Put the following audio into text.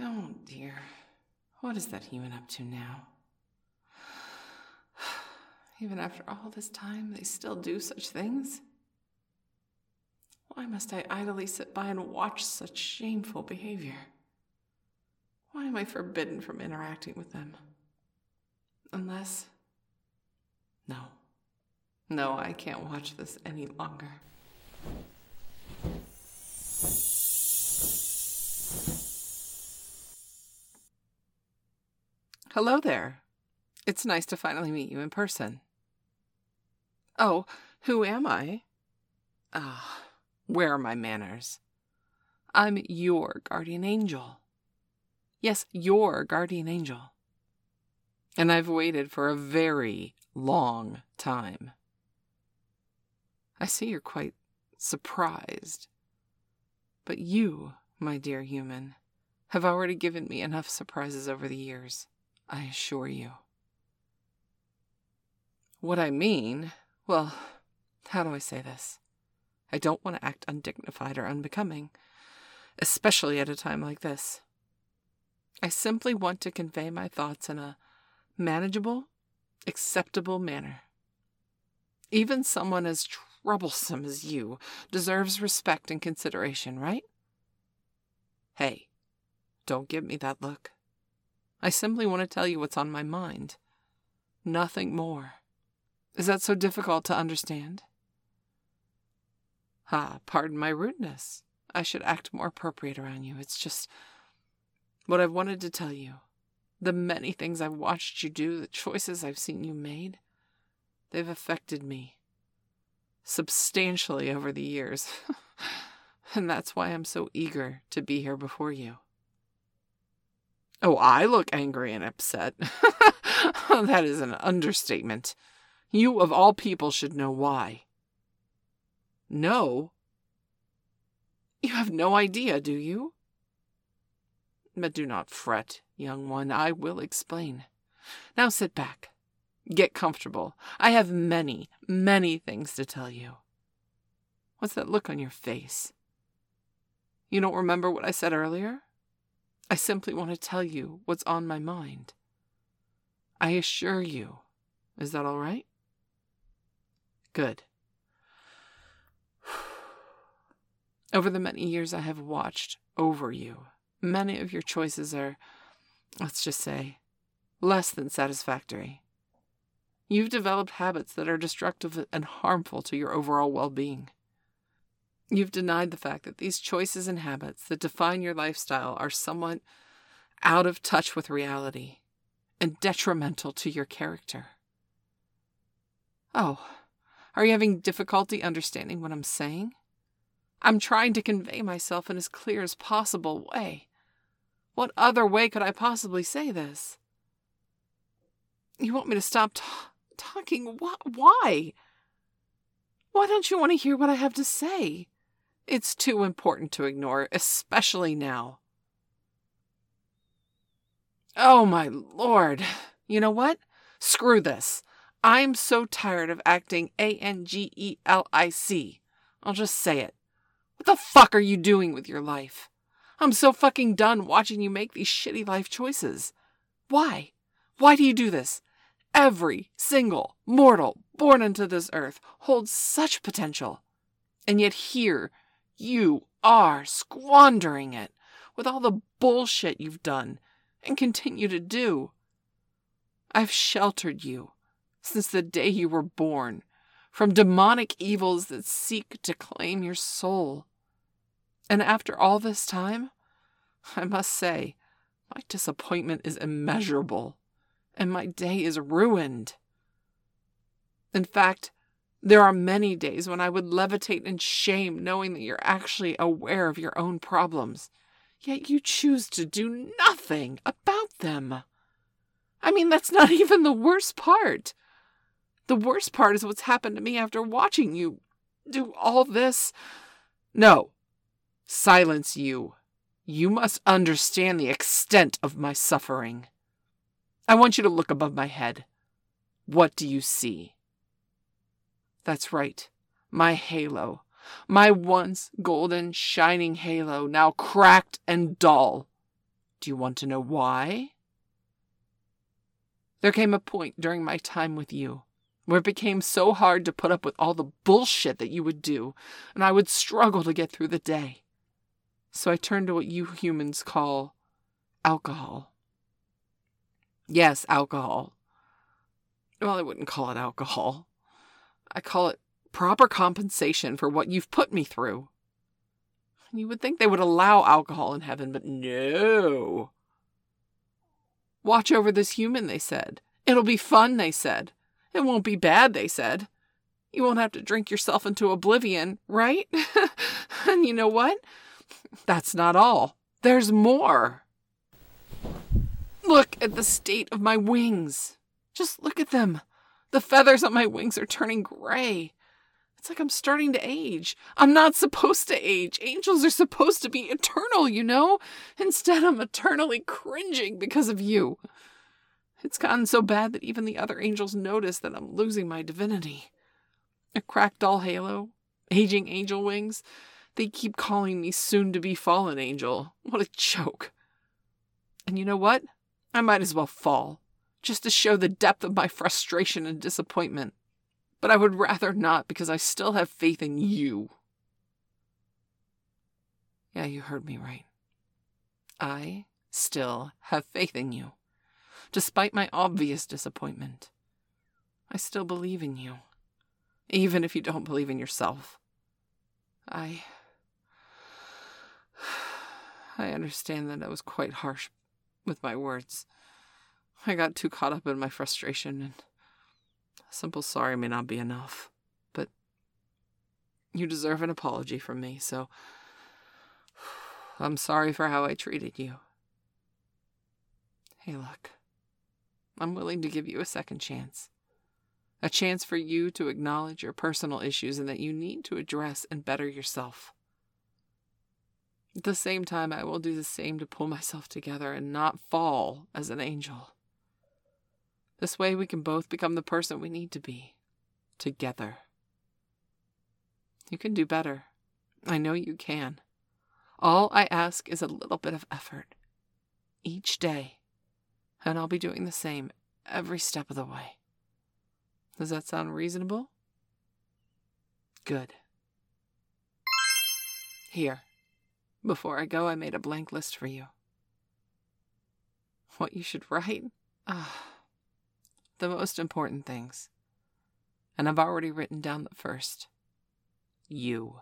Oh dear. What is that human up to now? Even after all this time, they still do such things? Why must I idly sit by and watch such shameful behavior? Why am I forbidden from interacting with them? Unless. No. No, I can't watch this any longer. Hello there. It's nice to finally meet you in person. Oh, who am I? Ah, where are my manners? I'm your guardian angel. Yes, your guardian angel. And I've waited for a very long time. I see you're quite surprised. But you, my dear human, have already given me enough surprises over the years, I assure you. What I mean, well, how do I say this? I don't want to act undignified or unbecoming, especially at a time like this. I simply want to convey my thoughts in a manageable, acceptable manner. Even someone as troublesome as you deserves respect and consideration, right? Hey, don't give me that look. I simply want to tell you what's on my mind. Nothing more. Is that so difficult to understand? Ah, pardon my rudeness. I should act more appropriate around you. It's just what I've wanted to tell you. The many things I've watched you do, the choices I've seen you made, they've affected me substantially over the years. and that's why I'm so eager to be here before you. Oh, I look angry and upset. that is an understatement. You, of all people, should know why. No? You have no idea, do you? But do not fret, young one. I will explain. Now sit back. Get comfortable. I have many, many things to tell you. What's that look on your face? You don't remember what I said earlier? I simply want to tell you what's on my mind. I assure you. Is that all right? Good. Over the many years I have watched over you, many of your choices are, let's just say, less than satisfactory. You've developed habits that are destructive and harmful to your overall well being. You've denied the fact that these choices and habits that define your lifestyle are somewhat out of touch with reality and detrimental to your character. Oh, are you having difficulty understanding what I'm saying? I'm trying to convey myself in as clear as possible way. What other way could I possibly say this? You want me to stop t- talking? Why? Why don't you want to hear what I have to say? It's too important to ignore, especially now. Oh, my lord. You know what? Screw this. I'm so tired of acting A N G E L I C. I'll just say it. What the fuck are you doing with your life? I'm so fucking done watching you make these shitty life choices. Why? Why do you do this? Every single mortal born into this earth holds such potential. And yet here, you are squandering it with all the bullshit you've done and continue to do. I've sheltered you since the day you were born from demonic evils that seek to claim your soul. And after all this time, I must say, my disappointment is immeasurable, and my day is ruined. In fact, there are many days when I would levitate in shame knowing that you're actually aware of your own problems, yet you choose to do nothing about them. I mean, that's not even the worst part. The worst part is what's happened to me after watching you do all this. No. Silence you. You must understand the extent of my suffering. I want you to look above my head. What do you see? That's right. My halo. My once golden, shining halo, now cracked and dull. Do you want to know why? There came a point during my time with you where it became so hard to put up with all the bullshit that you would do, and I would struggle to get through the day. So I turned to what you humans call alcohol. Yes, alcohol. Well, I wouldn't call it alcohol. I call it proper compensation for what you've put me through. You would think they would allow alcohol in heaven, but no. Watch over this human, they said. It'll be fun, they said. It won't be bad, they said. You won't have to drink yourself into oblivion, right? and you know what? That's not all. There's more. Look at the state of my wings. Just look at them. The feathers on my wings are turning gray. It's like I'm starting to age. I'm not supposed to age. Angels are supposed to be eternal, you know? Instead, I'm eternally cringing because of you. It's gotten so bad that even the other angels notice that I'm losing my divinity. A cracked doll halo, aging angel wings. They keep calling me soon to be fallen angel. What a joke. And you know what? I might as well fall, just to show the depth of my frustration and disappointment. But I would rather not because I still have faith in you. Yeah, you heard me right. I still have faith in you despite my obvious disappointment. I still believe in you, even if you don't believe in yourself. I. I understand that I was quite harsh with my words. I got too caught up in my frustration, and a simple sorry may not be enough. But you deserve an apology from me, so I'm sorry for how I treated you. Hey, look. I'm willing to give you a second chance. A chance for you to acknowledge your personal issues and that you need to address and better yourself. At the same time, I will do the same to pull myself together and not fall as an angel. This way, we can both become the person we need to be, together. You can do better. I know you can. All I ask is a little bit of effort. Each day, and I'll be doing the same every step of the way. Does that sound reasonable? Good. Here, before I go, I made a blank list for you. What you should write? Ah, the most important things. And I've already written down the first. You.